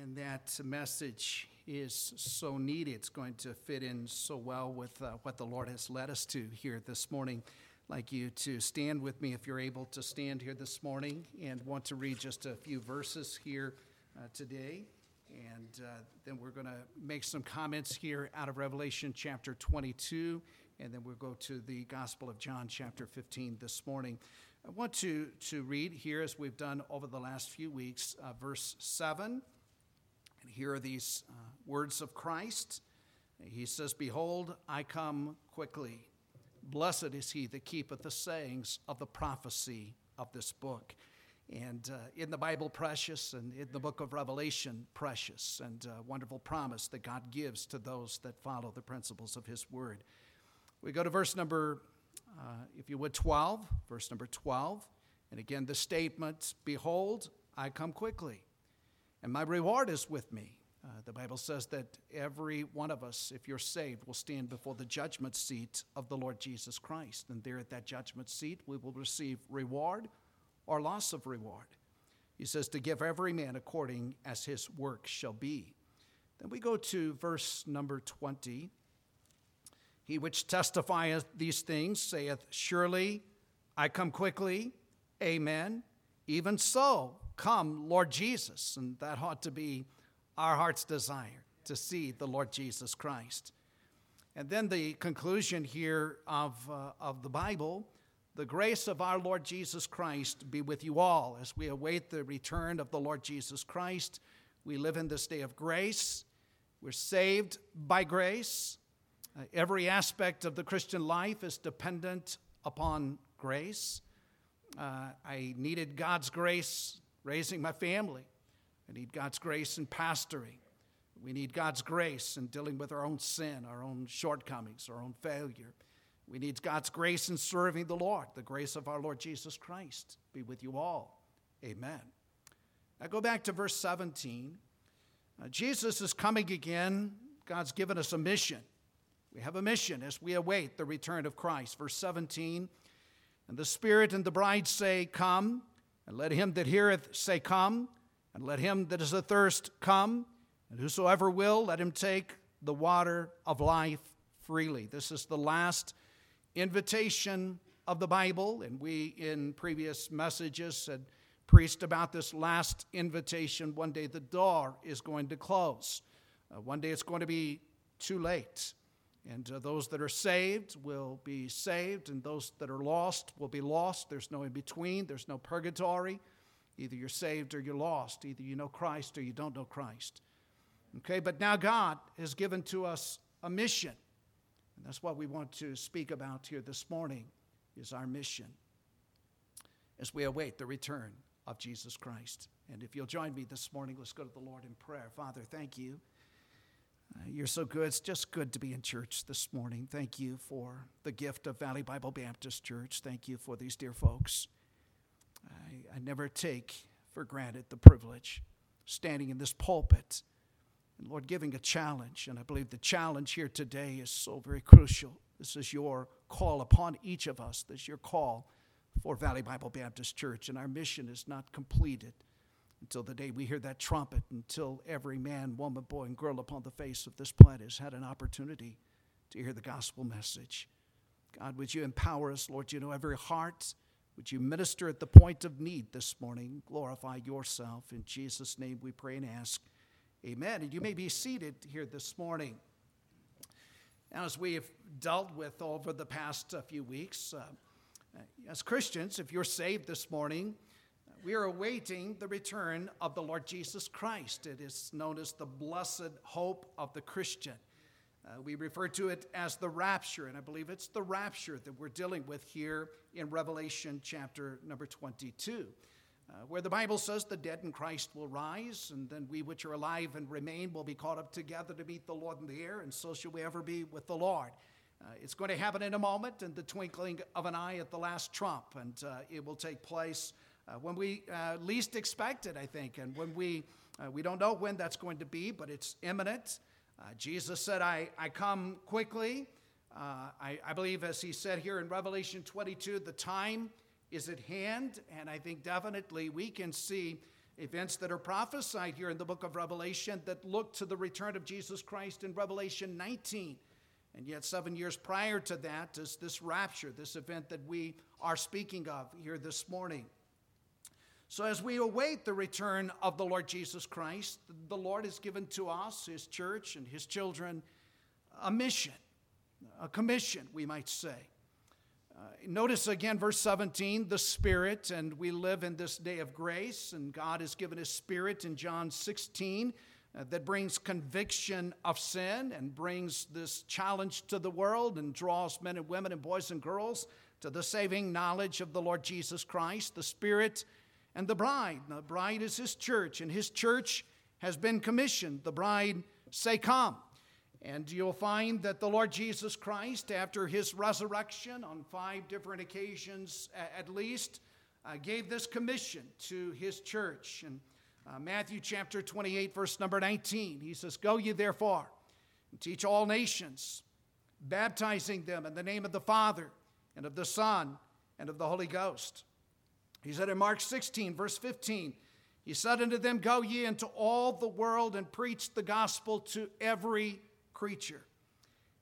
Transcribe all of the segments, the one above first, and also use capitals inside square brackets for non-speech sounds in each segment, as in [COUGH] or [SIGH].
and that message is so needed. It's going to fit in so well with uh, what the Lord has led us to here this morning. I'd like you to stand with me if you're able to stand here this morning and want to read just a few verses here uh, today. And uh, then we're going to make some comments here out of Revelation chapter 22, and then we'll go to the Gospel of John chapter 15 this morning. I want to, to read here, as we've done over the last few weeks, uh, verse 7. And here are these uh, words of Christ. He says, Behold, I come quickly. Blessed is he that keepeth the sayings of the prophecy of this book and uh, in the Bible, precious, and in the book of Revelation, precious, and uh, wonderful promise that God gives to those that follow the principles of His Word. We go to verse number, uh, if you would, 12, verse number 12. And again, the statement Behold, I come quickly, and my reward is with me. Uh, the Bible says that every one of us, if you're saved, will stand before the judgment seat of the Lord Jesus Christ. And there at that judgment seat, we will receive reward or loss of reward. He says, to give every man according as his work shall be. Then we go to verse number 20. He which testifieth these things saith, Surely I come quickly. Amen. Even so, come, Lord Jesus. And that ought to be our heart's desire to see the Lord Jesus Christ. And then the conclusion here of, uh, of the Bible the grace of our Lord Jesus Christ be with you all as we await the return of the Lord Jesus Christ. We live in this day of grace. We're saved by grace. Uh, every aspect of the Christian life is dependent upon grace. Uh, I needed God's grace raising my family. I need God's grace in pastoring. We need God's grace in dealing with our own sin, our own shortcomings, our own failure. We need God's grace in serving the Lord. The grace of our Lord Jesus Christ be with you all. Amen. Now go back to verse 17. Uh, Jesus is coming again. God's given us a mission. We have a mission as we await the return of Christ. Verse 17 And the Spirit and the bride say, Come, and let him that heareth say, Come, and let him that is athirst come, and whosoever will, let him take the water of life freely. This is the last invitation of the Bible, and we in previous messages had preached about this last invitation. One day the door is going to close, uh, one day it's going to be too late. And uh, those that are saved will be saved, and those that are lost will be lost. There's no in between, there's no purgatory. Either you're saved or you're lost. Either you know Christ or you don't know Christ. Okay, but now God has given to us a mission. And that's what we want to speak about here this morning is our mission as we await the return of Jesus Christ. And if you'll join me this morning, let's go to the Lord in prayer. Father, thank you. You're so good. It's just good to be in church this morning. Thank you for the gift of Valley Bible Baptist Church. Thank you for these dear folks. I, I never take for granted the privilege standing in this pulpit and Lord, giving a challenge. And I believe the challenge here today is so very crucial. This is your call upon each of us. This is your call for Valley Bible Baptist Church. And our mission is not completed until the day we hear that trumpet, until every man, woman, boy, and girl upon the face of this planet has had an opportunity to hear the gospel message. God, would you empower us, Lord? You know every heart. Would you minister at the point of need this morning? Glorify yourself. In Jesus' name we pray and ask. Amen. And you may be seated here this morning. Now, as we have dealt with over the past uh, few weeks, uh, as Christians, if you're saved this morning, we are awaiting the return of the Lord Jesus Christ. It is known as the blessed hope of the Christian. Uh, we refer to it as the rapture, and I believe it's the rapture that we're dealing with here in Revelation chapter number 22 uh, where the Bible says the dead in Christ will rise, and then we which are alive and remain will be caught up together to meet the Lord in the air, and so shall we ever be with the Lord. Uh, it's going to happen in a moment, in the twinkling of an eye at the last trump, and uh, it will take place uh, when we uh, least expect it, I think, and when we uh, we don't know when that's going to be, but it's imminent. Jesus said, "I I come quickly." I, I believe, as he said here in Revelation 22, the time is at hand, and I think definitely we can see events that are prophesied here in the book of Revelation that look to the return of Jesus Christ in Revelation 19. And yet, seven years prior to that is this rapture, this event that we are speaking of here this morning. So, as we await the return of the Lord Jesus Christ, the Lord has given to us, His church, and His children a mission, a commission, we might say. Uh, notice again verse 17 the Spirit, and we live in this day of grace, and God has given His Spirit in John 16 uh, that brings conviction of sin and brings this challenge to the world and draws men and women and boys and girls to the saving knowledge of the Lord Jesus Christ. The Spirit and the bride. the bride is His church, and His church has been commissioned. The bride say, Come. And you'll find that the Lord Jesus Christ, after his resurrection on five different occasions at least, uh, gave this commission to his church. And uh, Matthew chapter 28, verse number 19, he says, Go ye therefore and teach all nations, baptizing them in the name of the Father and of the Son and of the Holy Ghost. He said in Mark 16, verse 15, He said unto them, Go ye into all the world and preach the gospel to every creature.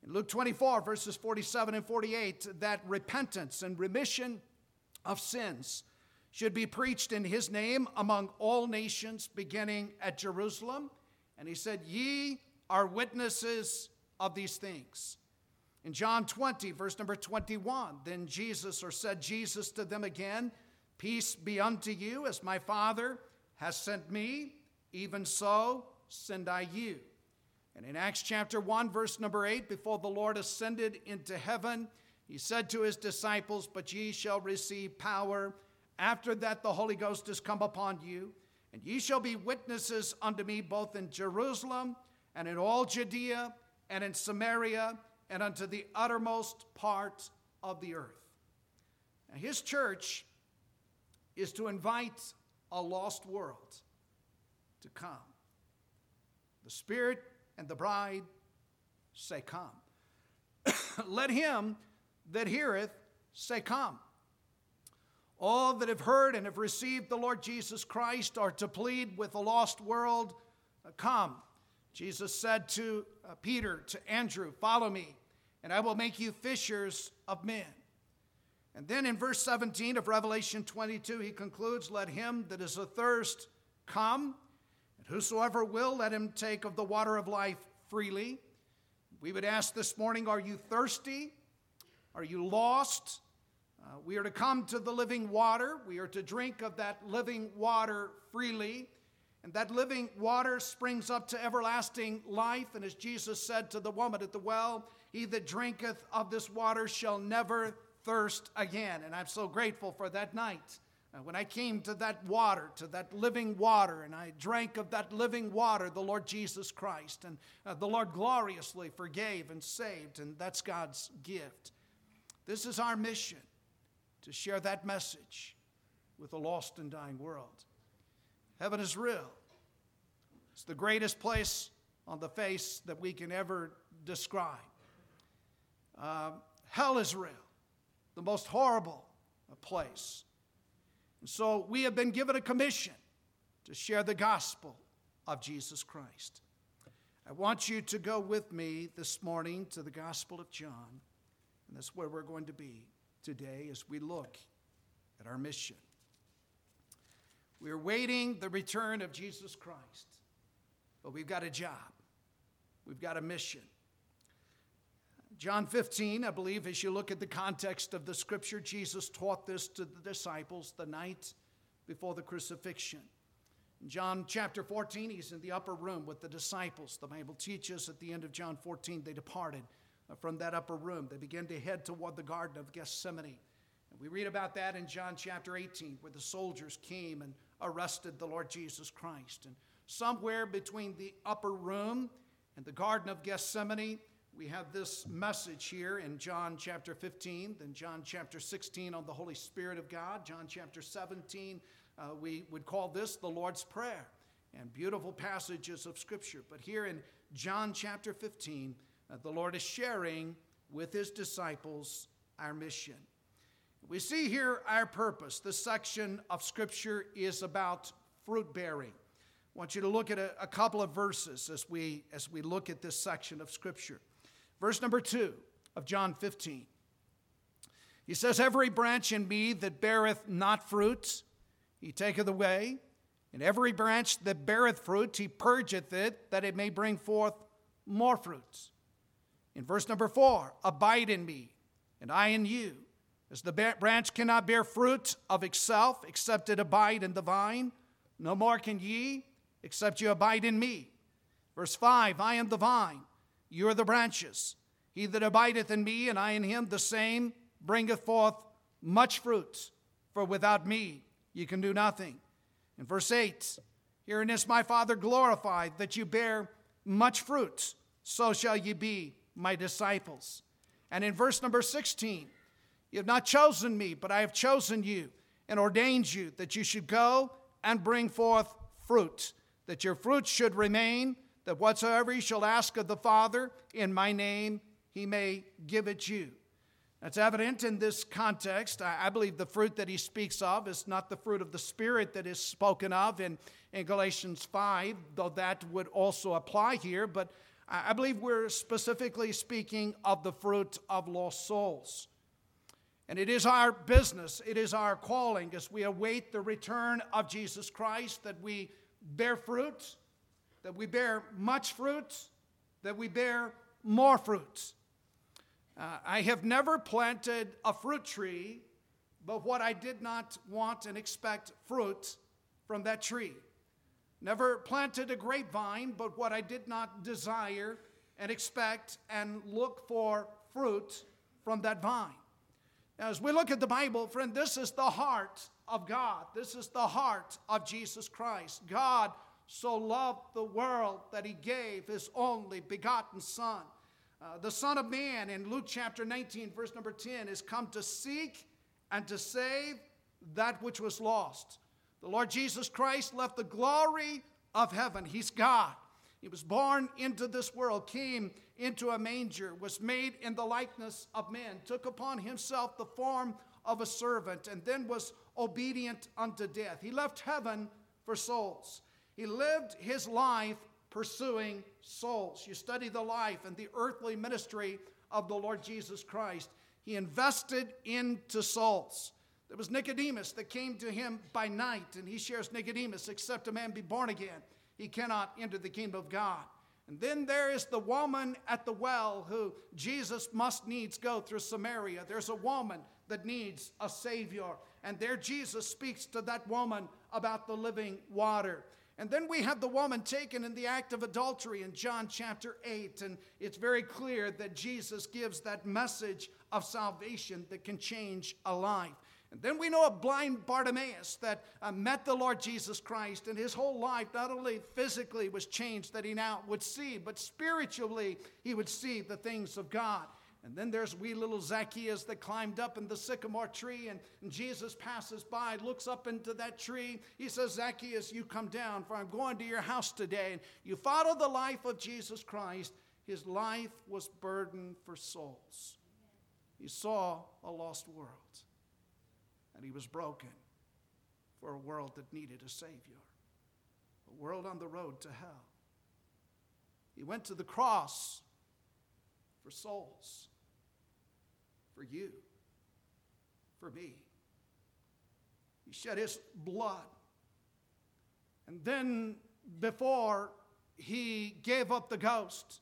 In Luke 24, verses 47 and 48, that repentance and remission of sins should be preached in his name among all nations, beginning at Jerusalem. And he said, Ye are witnesses of these things. In John 20, verse number 21, then Jesus, or said Jesus to them again, Peace be unto you, as my Father has sent me, even so send I you. And in Acts chapter 1, verse number 8, before the Lord ascended into heaven, he said to his disciples, But ye shall receive power. After that, the Holy Ghost is come upon you, and ye shall be witnesses unto me both in Jerusalem and in all Judea and in Samaria and unto the uttermost part of the earth. Now, his church is to invite a lost world to come. The Spirit and the bride say, Come. [COUGHS] Let him that heareth say, Come. All that have heard and have received the Lord Jesus Christ are to plead with the lost world, Come. Jesus said to uh, Peter, to Andrew, Follow me, and I will make you fishers of men. And then in verse 17 of Revelation 22, he concludes, Let him that is athirst come. And whosoever will, let him take of the water of life freely. We would ask this morning Are you thirsty? Are you lost? Uh, we are to come to the living water. We are to drink of that living water freely. And that living water springs up to everlasting life. And as Jesus said to the woman at the well, He that drinketh of this water shall never thirst again. And I'm so grateful for that night uh, when I came to that water, to that living water, and I drank of that living water, the Lord Jesus Christ, and uh, the Lord gloriously forgave and saved, and that's God's gift. This is our mission to share that message with a lost and dying world. Heaven is real, it's the greatest place on the face that we can ever describe. Uh, hell is real, the most horrible place. And so we have been given a commission to share the gospel of Jesus Christ. I want you to go with me this morning to the Gospel of John, and that's where we're going to be today as we look at our mission. We're waiting the return of Jesus Christ, but we've got a job, we've got a mission. John 15, I believe, as you look at the context of the scripture, Jesus taught this to the disciples the night before the crucifixion. In John chapter 14, he's in the upper room with the disciples. The Bible teaches at the end of John 14, they departed uh, from that upper room. They began to head toward the Garden of Gethsemane. And we read about that in John chapter 18, where the soldiers came and arrested the Lord Jesus Christ. And somewhere between the upper room and the Garden of Gethsemane, we have this message here in John chapter 15, then John chapter 16 on the Holy Spirit of God, John chapter 17, uh, we would call this the Lord's Prayer, and beautiful passages of Scripture. But here in John chapter 15, uh, the Lord is sharing with his disciples our mission. We see here our purpose. This section of Scripture is about fruit bearing. I want you to look at a, a couple of verses as we, as we look at this section of Scripture. Verse number two of John 15. He says, Every branch in me that beareth not fruit, he taketh away. And every branch that beareth fruit, he purgeth it, that it may bring forth more fruits. In verse number four, abide in me, and I in you. As the branch cannot bear fruit of itself, except it abide in the vine, no more can ye, except you abide in me. Verse 5 I am the vine, you are the branches. He that abideth in me, and I in him, the same bringeth forth much fruit, for without me ye can do nothing. In verse 8, Herein is my Father glorified, that you bear much fruit, so shall ye be my disciples. And in verse number 16, You have not chosen me, but I have chosen you and ordained you that you should go and bring forth fruit, that your fruit should remain, that whatsoever you shall ask of the Father in my name, he may give it you. That's evident in this context. I believe the fruit that he speaks of is not the fruit of the Spirit that is spoken of in, in Galatians 5, though that would also apply here. But I believe we're specifically speaking of the fruit of lost souls. And it is our business, it is our calling as we await the return of Jesus Christ that we bear fruit, that we bear much fruit, that we bear more fruit. Uh, I have never planted a fruit tree, but what I did not want and expect fruit from that tree. Never planted a grapevine, but what I did not desire and expect and look for fruit from that vine. Now, as we look at the Bible, friend, this is the heart of God. This is the heart of Jesus Christ. God so loved the world that he gave his only begotten Son uh, the Son of Man in Luke chapter 19, verse number 10, is come to seek and to save that which was lost. The Lord Jesus Christ left the glory of heaven. He's God. He was born into this world, came into a manger, was made in the likeness of men, took upon himself the form of a servant, and then was obedient unto death. He left heaven for souls. He lived his life pursuing souls. You study the life and the earthly ministry of the Lord Jesus Christ. He invested into souls. There was Nicodemus that came to him by night, and he shares Nicodemus, except a man be born again, he cannot enter the kingdom of God. And then there is the woman at the well who Jesus must needs go through Samaria. There's a woman that needs a Savior. And there Jesus speaks to that woman about the living water. And then we have the woman taken in the act of adultery in John chapter 8. And it's very clear that Jesus gives that message of salvation that can change a life. And then we know a blind Bartimaeus that uh, met the Lord Jesus Christ, and his whole life, not only physically was changed that he now would see, but spiritually he would see the things of God. And then there's wee little Zacchaeus that climbed up in the sycamore tree, and, and, Jesus passes by, looks up into that tree. He says, Zacchaeus, you come down, for I'm going to your house today. And you follow the life of Jesus Christ. His life was burdened for souls. He saw a lost world, and he was broken for a world that needed a Savior, a world on the road to hell. He went to the cross for souls, for you, for me. He shed his blood. And then, before he gave up the ghost,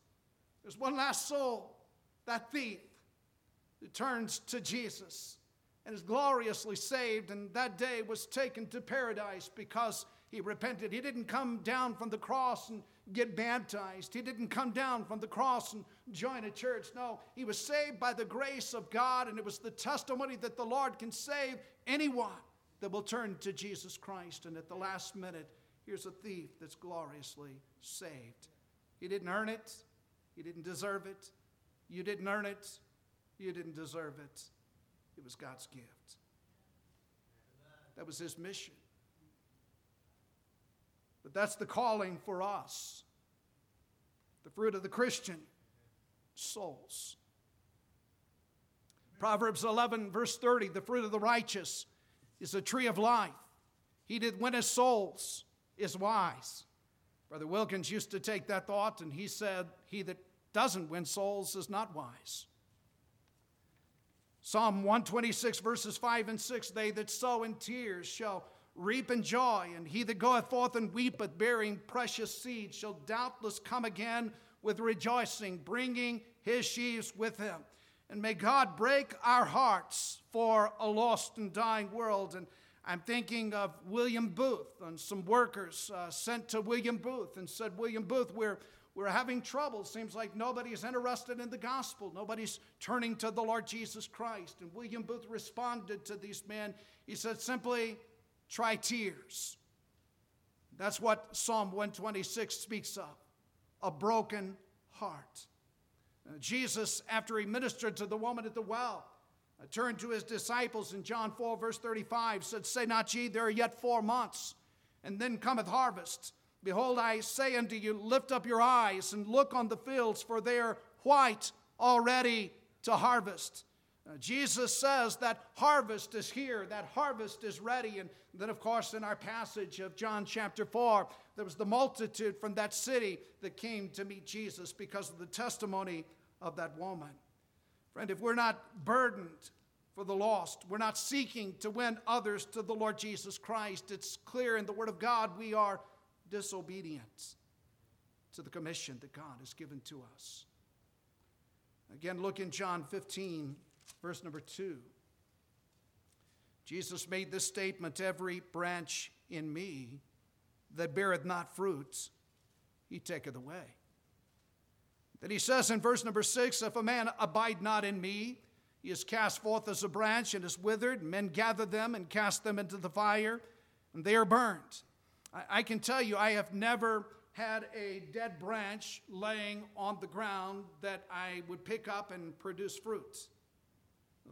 there's one last soul, that thief, who turns to Jesus and is gloriously saved, and that day was taken to paradise because he repented. He didn't come down from the cross and get baptized. He didn't come down from the cross and join a church. No, he was saved by the grace of God, and it was the testimony that the Lord can save anyone that will turn to Jesus Christ. And at the last minute, here's a thief that's gloriously saved. He didn't earn it, he didn't deserve it. You didn't earn it, you didn't deserve it. It was God's gift. That was his mission. But that's the calling for us. The fruit of the Christian souls. Proverbs 11, verse 30 the fruit of the righteous is a tree of life. He that win his souls is wise. Brother Wilkins used to take that thought, and he said, He that doesn't win souls is not wise. Psalm 126, verses 5 and 6 They that sow in tears shall reap in joy, and he that goeth forth and weepeth, bearing precious seed, shall doubtless come again with rejoicing, bringing his sheaves with him. And may God break our hearts for a lost and dying world. And I'm thinking of William Booth and some workers uh, sent to William Booth and said, William Booth, we're, we're having trouble. Seems like nobody's interested in the gospel. Nobody's turning to the Lord Jesus Christ. And William Booth responded to these men. He said, simply, try tears. That's what Psalm 126 speaks of a broken heart. Uh, Jesus, after he ministered to the woman at the well, uh, turned to his disciples in John 4, verse 35, said, Say not ye, there are yet four months, and then cometh harvest. Behold, I say unto you, lift up your eyes and look on the fields, for they are white already to harvest. Uh, Jesus says that harvest is here, that harvest is ready. And then, of course, in our passage of John chapter 4, there was the multitude from that city that came to meet Jesus because of the testimony of that woman. Friend, if we're not burdened for the lost, we're not seeking to win others to the Lord Jesus Christ, it's clear in the Word of God we are disobedient to the commission that God has given to us. Again, look in John 15, verse number 2. Jesus made this statement Every branch in me that beareth not fruits, he taketh away. Then he says in verse number 6 If a man abide not in me, he is cast forth as a branch and is withered. Men gather them and cast them into the fire, and they are burned. I, I can tell you, I have never had a dead branch laying on the ground that I would pick up and produce fruits.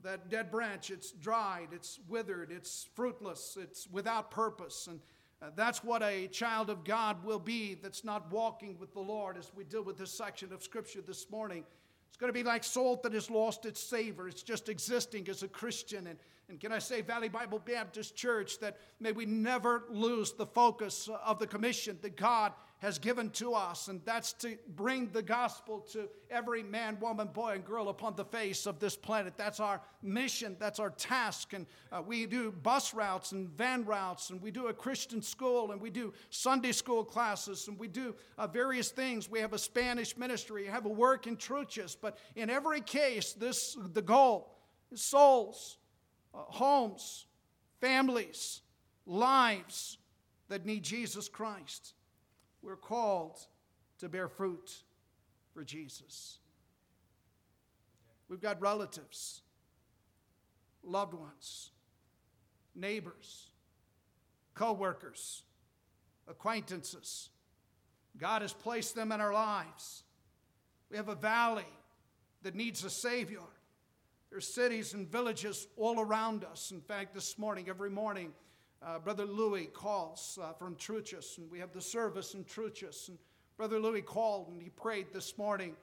That dead branch, it's dried, it's withered, it's fruitless, it's without purpose. And uh, that's what a child of God will be that's not walking with the Lord as we deal with this section of Scripture this morning. It's going to be like salt that has lost its savor. It's just existing as a Christian. And, and can I say, Valley Bible Baptist Church, that may we never lose the focus of the commission that God has given to us, and that's to bring the gospel to every man, woman, boy, and girl upon the face of this planet. That's our mission, that's our task. And uh, we do bus routes and van routes, and we do a Christian school, and we do Sunday school classes, and we do uh, various things. We have a Spanish ministry, we have a work in churches, but in every case, this the goal is souls, uh, homes, families, lives that need Jesus Christ. We're called to bear fruit for Jesus. We've got relatives, loved ones, neighbors, co workers, acquaintances. God has placed them in our lives. We have a valley that needs a Savior. There are cities and villages all around us. In fact, this morning, every morning, uh, Brother Louis calls uh, from Truchas, and we have the service in Truchas. And Brother Louis called and he prayed this morning.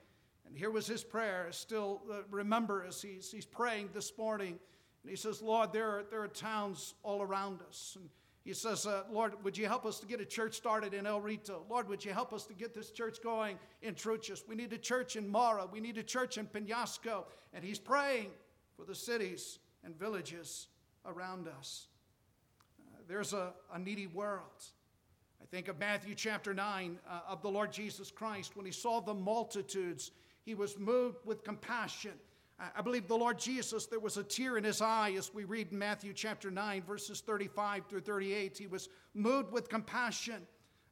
And here was his prayer. I still uh, remember as he's, he's praying this morning. And he says, Lord, there are, there are towns all around us. And he says, uh, Lord, would you help us to get a church started in El Rito? Lord, would you help us to get this church going in Truchas? We need a church in Mora. We need a church in Penasco. And he's praying for the cities and villages around us there's a, a needy world. I think of Matthew chapter 9 uh, of the Lord Jesus Christ. When he saw the multitudes, he was moved with compassion. I, I believe the Lord Jesus, there was a tear in his eye as we read in Matthew chapter 9, verses 35 through 38. He was moved with compassion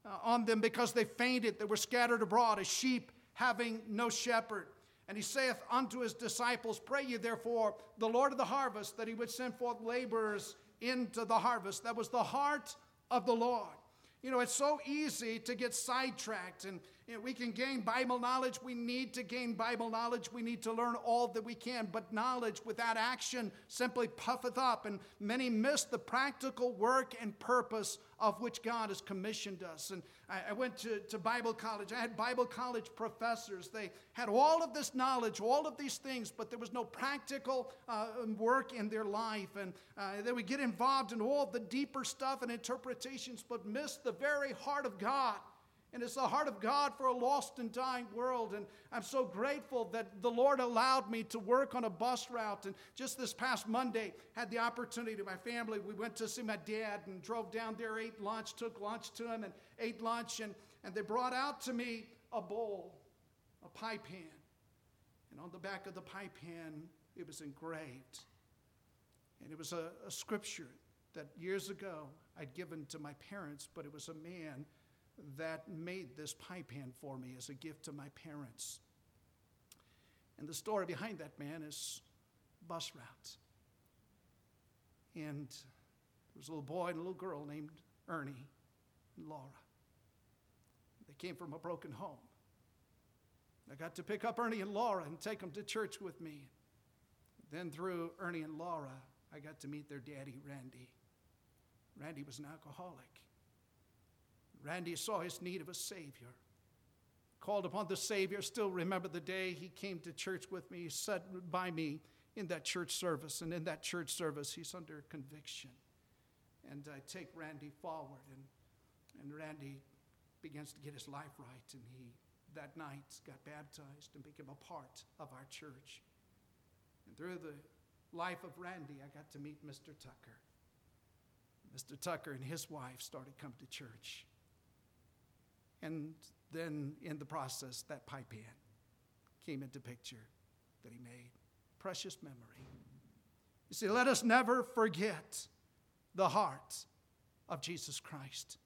uh, on them because they fainted. They were scattered abroad as sheep having no shepherd. And he saith unto his disciples, Pray ye therefore the Lord of the harvest that he would send forth laborers into the harvest. That was the heart of the Lord. You know, it's so easy to get sidetracked and, You know, we can gain Bible knowledge. We need to gain Bible knowledge. We need to learn all that we can. But knowledge without action simply puffeth up. And many miss the practical work and purpose of which God has commissioned us. And I, I went to, to Bible college. I had Bible college professors. They had all of this knowledge, all of these things, but there was no practical uh, work in their life. And uh, they would get involved in all the deeper stuff and interpretations, but miss the very heart of God. And it's the heart of God for a lost and dying world. And I'm so grateful that the Lord allowed me to work on a bus route. And just this past Monday, had the opportunity, to my family, we went to see my dad and drove down there, ate lunch, took lunch to him, and ate lunch. And, and they brought out to me a bowl, a pie pan. And on the back of the pie pan, it was engraved. And it was a, a scripture that years ago I'd given to my parents, but it was a man that made this pie pan for me as a gift to my parents. And the story behind that man is bus routes. And there was a little boy and a little girl named Ernie and Laura. They came from a broken home. I got to pick up Ernie and Laura and take them to church with me. Then, through Ernie and Laura, I got to meet their daddy, Randy. Randy was an alcoholic. Randy saw his need of a Savior. Called upon the Savior. Still remember the day he came to church with me. He sat by me in that church service. And in that church service, he's under conviction. And I take Randy forward, and, and Randy begins to get his life right. And he, that night, got baptized and became a part of our church. And through the life of Randy, I got to meet Mr. Tucker. Mr. Tucker and his wife started coming to church. And then in the process, that pie pan came into picture that he made. Precious memory. You see, let us never forget the heart of Jesus Christ.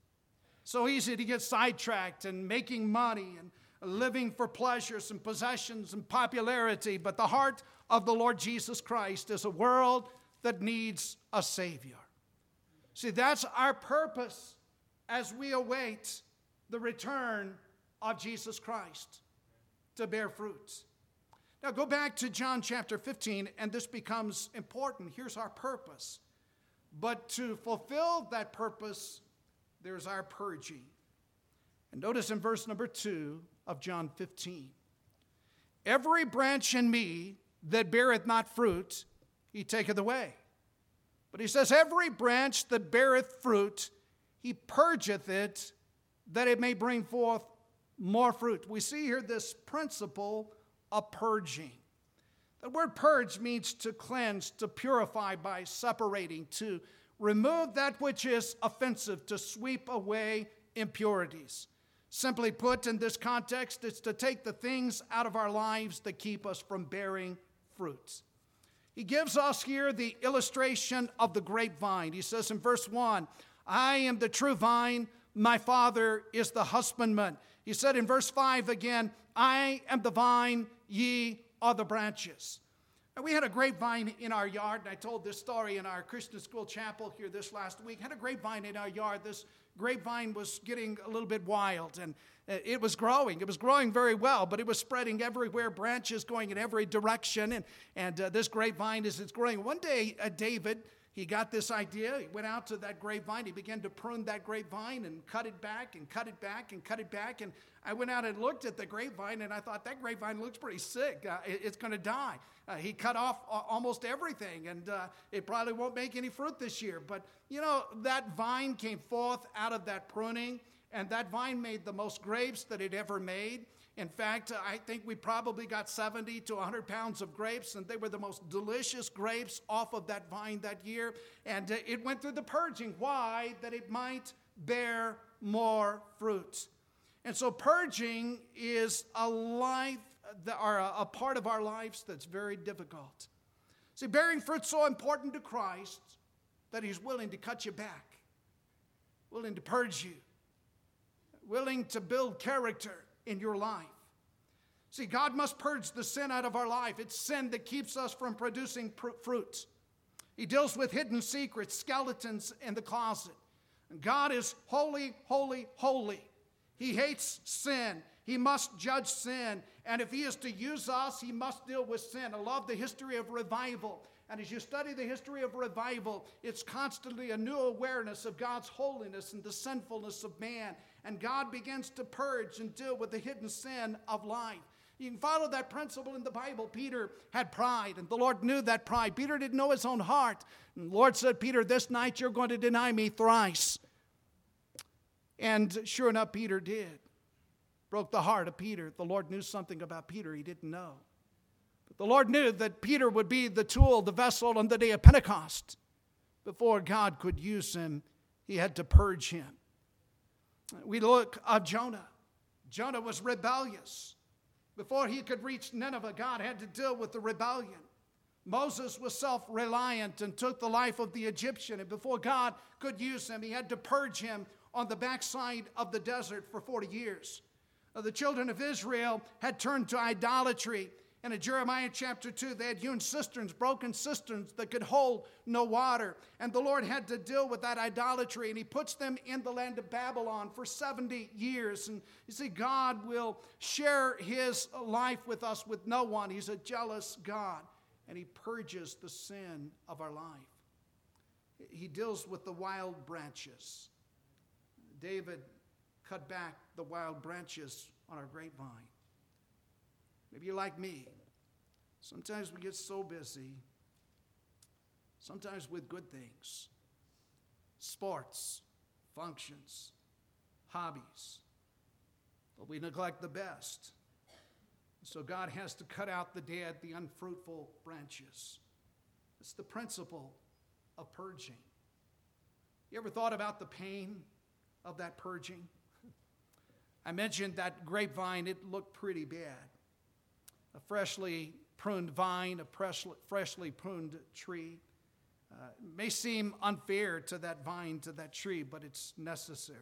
So easy to get sidetracked and making money and living for pleasures and possessions and popularity, but the heart of the Lord Jesus Christ is a world that needs a Savior. See, that's our purpose as we await the return of Jesus Christ to bear fruit. Now go back to John chapter 15, and this becomes important. Here's our purpose. But to fulfill that purpose, there's our purging. And notice in verse number 2 of John 15 Every branch in me that beareth not fruit, he taketh away. But he says, Every branch that beareth fruit, he purgeth it that it may bring forth more fruit. We see here this principle of purging. The word purge means to cleanse, to purify by separating, to remove that which is offensive, to sweep away impurities. Simply put, in this context, it's to take the things out of our lives that keep us from bearing fruits. He gives us here the illustration of the grapevine. He says in verse 1 I am the true vine, my Father is the husbandman. He said in verse 5 again, I am the vine, ye are the branches. And we had a grapevine in our yard, and I told this story in our Christian school chapel here this last week. Had a grapevine in our yard. This grapevine was getting a little bit wild, and it was growing. It was growing very well, but it was spreading everywhere, branches going in every direction. And, and uh, this grapevine, is it's growing, one day, uh, David, he got this idea. He went out to that grapevine. He began to prune that grapevine and cut it back and cut it back and cut it back. And I went out and looked at the grapevine and I thought, that grapevine looks pretty sick. Uh, it, it's going to die. Uh, he cut off almost everything and uh, it probably won't make any fruit this year. But, you know, that vine came forth out of that pruning and that vine made the most grapes that it ever made. In fact, I think we probably got 70 to 100 pounds of grapes, and they were the most delicious grapes off of that vine that year. And uh, it went through the purging. Why? That it might bear more fruit. And so, purging is a life, or a part of our lives that's very difficult. See, bearing fruit's so important to Christ that He's willing to cut you back, willing to purge you, willing to build character in your life. See, God must purge the sin out of our life. It's sin that keeps us from producing pr- fruits. He deals with hidden secrets, skeletons in the closet. And God is holy, holy, holy. He hates sin. He must judge sin. And if He is to use us, He must deal with sin. I love the history of revival. And as you study the history of revival, it's constantly a new awareness of God's holiness and the sinfulness of man. And God begins to purge and deal with the hidden sin of life. You can follow that principle in the Bible. Peter had pride, and the Lord knew that pride. Peter didn't know his own heart. And the Lord said, Peter, this night you're going to deny me thrice. And sure enough, Peter did. Broke the heart of Peter. The Lord knew something about Peter he didn't know. But the Lord knew that Peter would be the tool, the vessel on the day of Pentecost. Before God could use him, he had to purge him. We look at Jonah. Jonah was rebellious. Before he could reach Nineveh, God had to deal with the rebellion. Moses was self reliant and took the life of the Egyptian. And before God could use him, he had to purge him on the backside of the desert for 40 years. The children of Israel had turned to idolatry. And in Jeremiah chapter 2, they had hewn cisterns, broken cisterns that could hold no water. And the Lord had to deal with that idolatry, and He puts them in the land of Babylon for 70 years. And you see, God will share His life with us with no one. He's a jealous God, and He purges the sin of our life. He deals with the wild branches. David cut back the wild branches on our grapevine. Maybe you're like me. Sometimes we get so busy, sometimes with good things sports, functions, hobbies, but we neglect the best. So God has to cut out the dead, the unfruitful branches. It's the principle of purging. You ever thought about the pain of that purging? [LAUGHS] I mentioned that grapevine, it looked pretty bad. A freshly pruned vine, a freshly pruned tree. Uh, may seem unfair to that vine, to that tree, but it's necessary.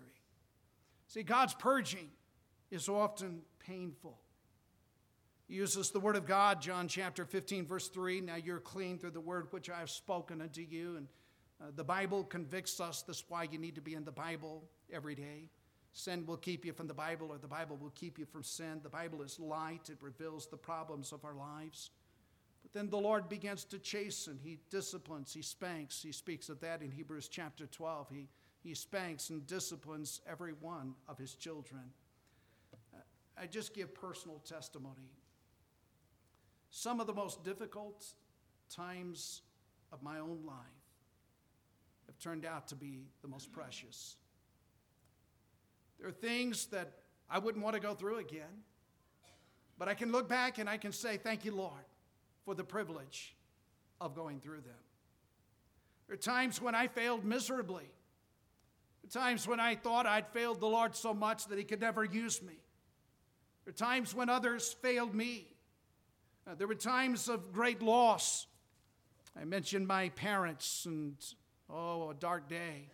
See, God's purging is often painful. He uses the word of God, John chapter 15, verse 3. Now you're clean through the word which I have spoken unto you. And uh, the Bible convicts us. That's why you need to be in the Bible every day. Sin will keep you from the Bible, or the Bible will keep you from sin. The Bible is light, it reveals the problems of our lives. But then the Lord begins to chasten, He disciplines, He spanks. He speaks of that in Hebrews chapter 12. He, he spanks and disciplines every one of His children. I just give personal testimony. Some of the most difficult times of my own life have turned out to be the most precious. There are things that I wouldn't want to go through again, but I can look back and I can say, Thank you, Lord, for the privilege of going through them. There are times when I failed miserably. There are times when I thought I'd failed the Lord so much that He could never use me. There are times when others failed me. Uh, there were times of great loss. I mentioned my parents and, oh, a dark day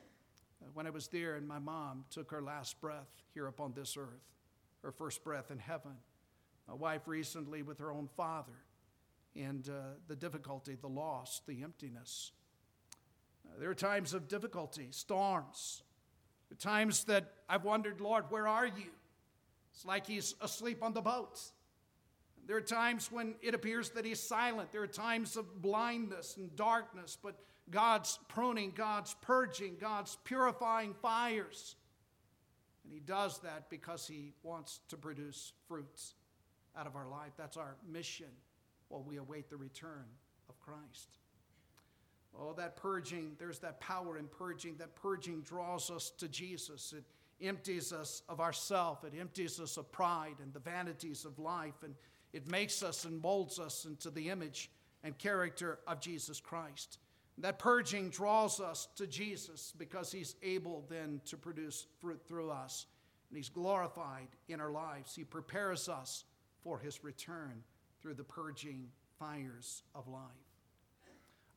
when I was there and my mom took her last breath here upon this earth, her first breath in heaven. My wife recently with her own father, and uh, the difficulty, the loss, the emptiness. Uh, there are times of difficulty, storms. Are times that I've wondered, Lord, where are you? It's like he's asleep on the boat. There are times when it appears that he's silent. There are times of blindness and darkness, but God's pruning, God's purging, God's purifying fires. And He does that because He wants to produce fruits out of our life. That's our mission while we await the return of Christ. Oh, that purging, there's that power in purging. That purging draws us to Jesus. It empties us of ourself. It empties us of pride and the vanities of life. And it makes us and molds us into the image and character of Jesus Christ. That purging draws us to Jesus because he's able then to produce fruit through us. And he's glorified in our lives. He prepares us for his return through the purging fires of life.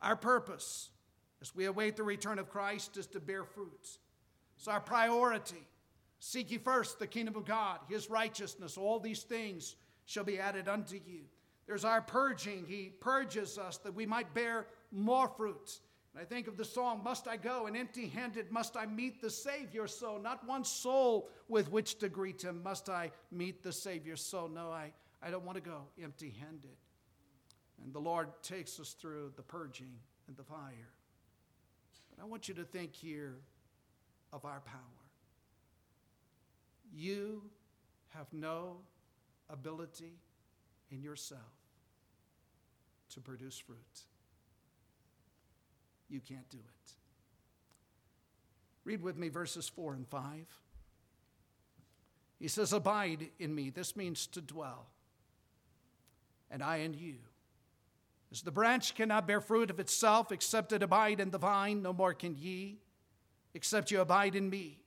Our purpose as we await the return of Christ is to bear fruits. It's our priority. Seek ye first the kingdom of God, his righteousness, all these things shall be added unto you. There's our purging. He purges us that we might bear more fruits. And I think of the song, Must I Go? And empty handed must I meet the Savior so? Not one soul with which to greet him must I meet the Savior so. No, I, I don't want to go empty handed. And the Lord takes us through the purging and the fire. But I want you to think here of our power. You have no ability in yourself to produce fruit. You can't do it. Read with me verses 4 and 5. He says, Abide in me. This means to dwell, and I in you. As the branch cannot bear fruit of itself except it abide in the vine, no more can ye, except you abide in me.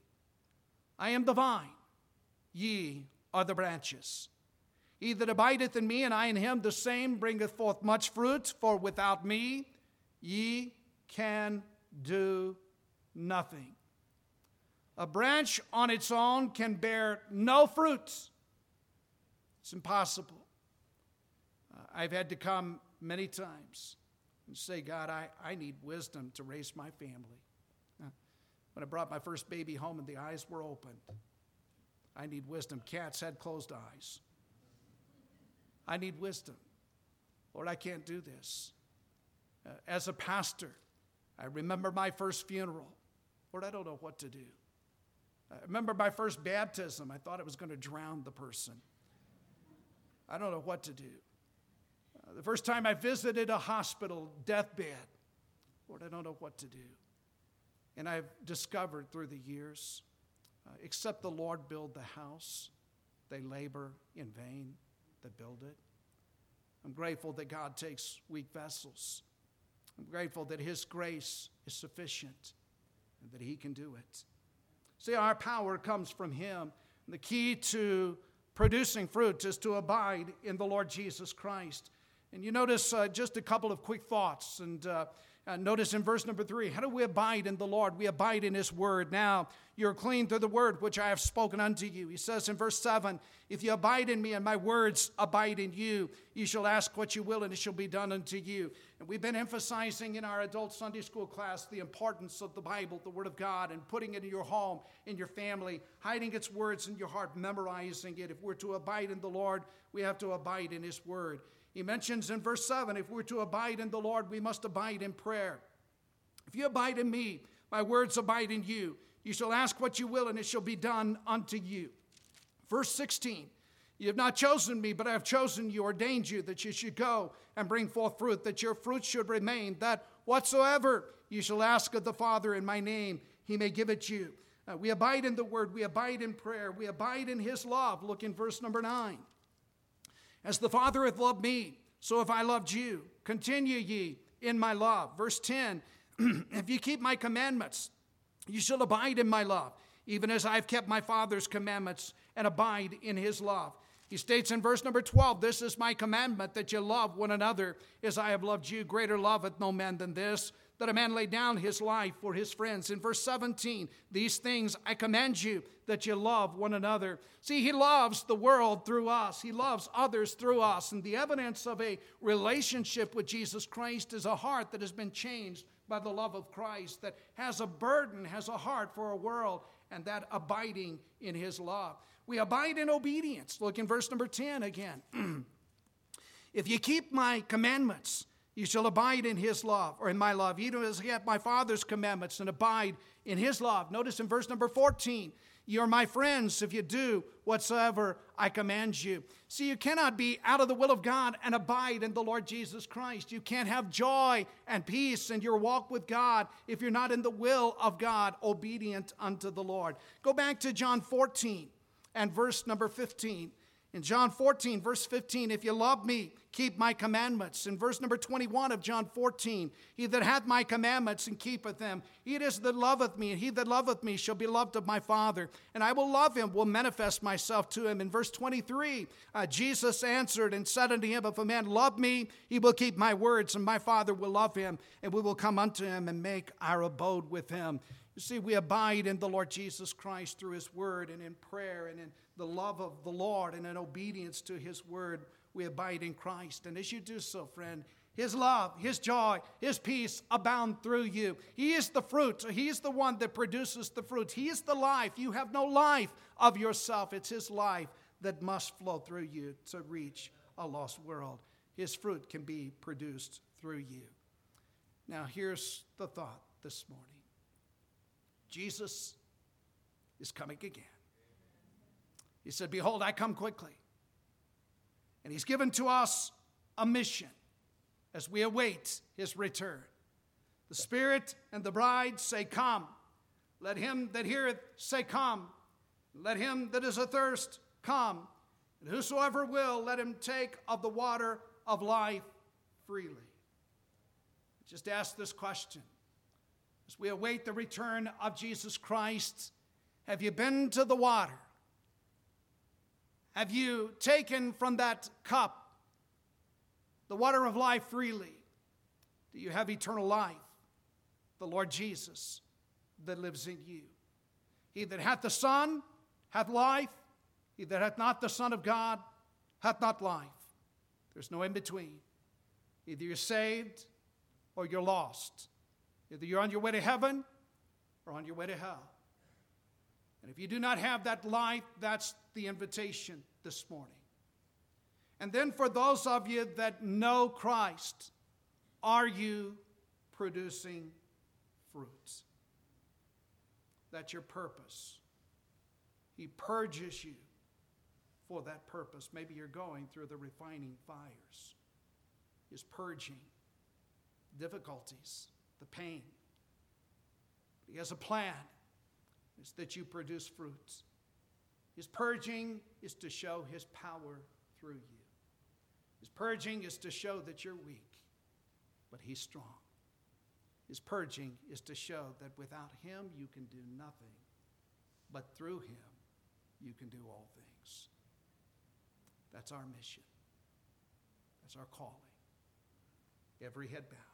I am the vine, ye are the branches. He that abideth in me, and I in him, the same bringeth forth much fruit, for without me ye can do nothing. A branch on its own can bear no fruits. It's impossible. Uh, I've had to come many times and say, God, I, I need wisdom to raise my family. Uh, when I brought my first baby home and the eyes were opened, I need wisdom. Cats had closed eyes. I need wisdom. Lord, I can't do this. Uh, as a pastor, I remember my first funeral. Lord, I don't know what to do. I remember my first baptism. I thought it was going to drown the person. I don't know what to do. Uh, the first time I visited a hospital deathbed, Lord, I don't know what to do. And I've discovered through the years, uh, except the Lord build the house, they labor in vain that build it. I'm grateful that God takes weak vessels I'm grateful that His grace is sufficient and that He can do it. See, our power comes from Him. And the key to producing fruit is to abide in the Lord Jesus Christ. And you notice uh, just a couple of quick thoughts. And uh, uh, notice in verse number three, how do we abide in the Lord? We abide in His word. Now, you're clean through the word which I have spoken unto you. He says in verse seven, If you abide in me and my words abide in you, you shall ask what you will and it shall be done unto you. And we've been emphasizing in our adult Sunday school class the importance of the Bible, the Word of God, and putting it in your home, in your family, hiding its words in your heart, memorizing it. If we're to abide in the Lord, we have to abide in His Word. He mentions in verse 7 if we're to abide in the Lord, we must abide in prayer. If you abide in me, my words abide in you. You shall ask what you will, and it shall be done unto you. Verse 16 You have not chosen me, but I have chosen you, ordained you, that you should go and bring forth fruit, that your fruit should remain, that whatsoever you shall ask of the Father in my name, he may give it you. Uh, we abide in the word, we abide in prayer, we abide in his love. Look in verse number 9. As the Father hath loved me, so have I loved you. Continue ye in my love. Verse 10 [CLEARS THROAT] If you keep my commandments, you shall abide in my love, even as I have kept my Father's commandments and abide in his love. He states in verse number 12, This is my commandment that you love one another as I have loved you. Greater loveth no man than this, that a man lay down his life for his friends. In verse 17, these things I command you that you love one another. See, he loves the world through us, he loves others through us. And the evidence of a relationship with Jesus Christ is a heart that has been changed by the love of Christ, that has a burden, has a heart for a world, and that abiding in his love. We abide in obedience. Look in verse number 10 again. [CLEARS THROAT] if you keep my commandments, you shall abide in his love, or in my love, even as I have my Father's commandments and abide in his love. Notice in verse number 14, you are my friends if you do whatsoever I command you. See, you cannot be out of the will of God and abide in the Lord Jesus Christ. You can't have joy and peace in your walk with God if you're not in the will of God, obedient unto the Lord. Go back to John 14 and verse number 15. In John 14, verse 15, if you love me, keep my commandments. In verse number 21 of John 14, he that hath my commandments and keepeth them, he it is that loveth me, and he that loveth me shall be loved of my Father. And I will love him, will manifest myself to him. In verse 23, uh, Jesus answered and said unto him, If a man love me, he will keep my words, and my Father will love him, and we will come unto him and make our abode with him. You see, we abide in the Lord Jesus Christ through his word and in prayer and in the love of the Lord and in obedience to His word, we abide in Christ. And as you do so, friend, His love, His joy, His peace abound through you. He is the fruit. He is the one that produces the fruit. He is the life. You have no life of yourself. It's His life that must flow through you to reach a lost world. His fruit can be produced through you. Now, here's the thought this morning Jesus is coming again. He said, Behold, I come quickly. And He's given to us a mission as we await his return. The Spirit and the bride say, Come. Let him that heareth say, Come. Let him that is athirst come. And whosoever will, let him take of the water of life freely. Just ask this question. As we await the return of Jesus Christ, have you been to the water? Have you taken from that cup the water of life freely? Do you have eternal life? The Lord Jesus that lives in you. He that hath the Son hath life. He that hath not the Son of God hath not life. There's no in between. Either you're saved or you're lost. Either you're on your way to heaven or on your way to hell. And if you do not have that life, that's the invitation this morning. And then for those of you that know Christ, are you producing fruits? That's your purpose. He purges you for that purpose. Maybe you're going through the refining fires. He's purging difficulties, the pain. He has a plan. It's that you produce fruits. His purging is to show his power through you. His purging is to show that you're weak, but He's strong. His purging is to show that without Him you can do nothing, but through Him you can do all things. That's our mission, that's our calling. Every head bowed.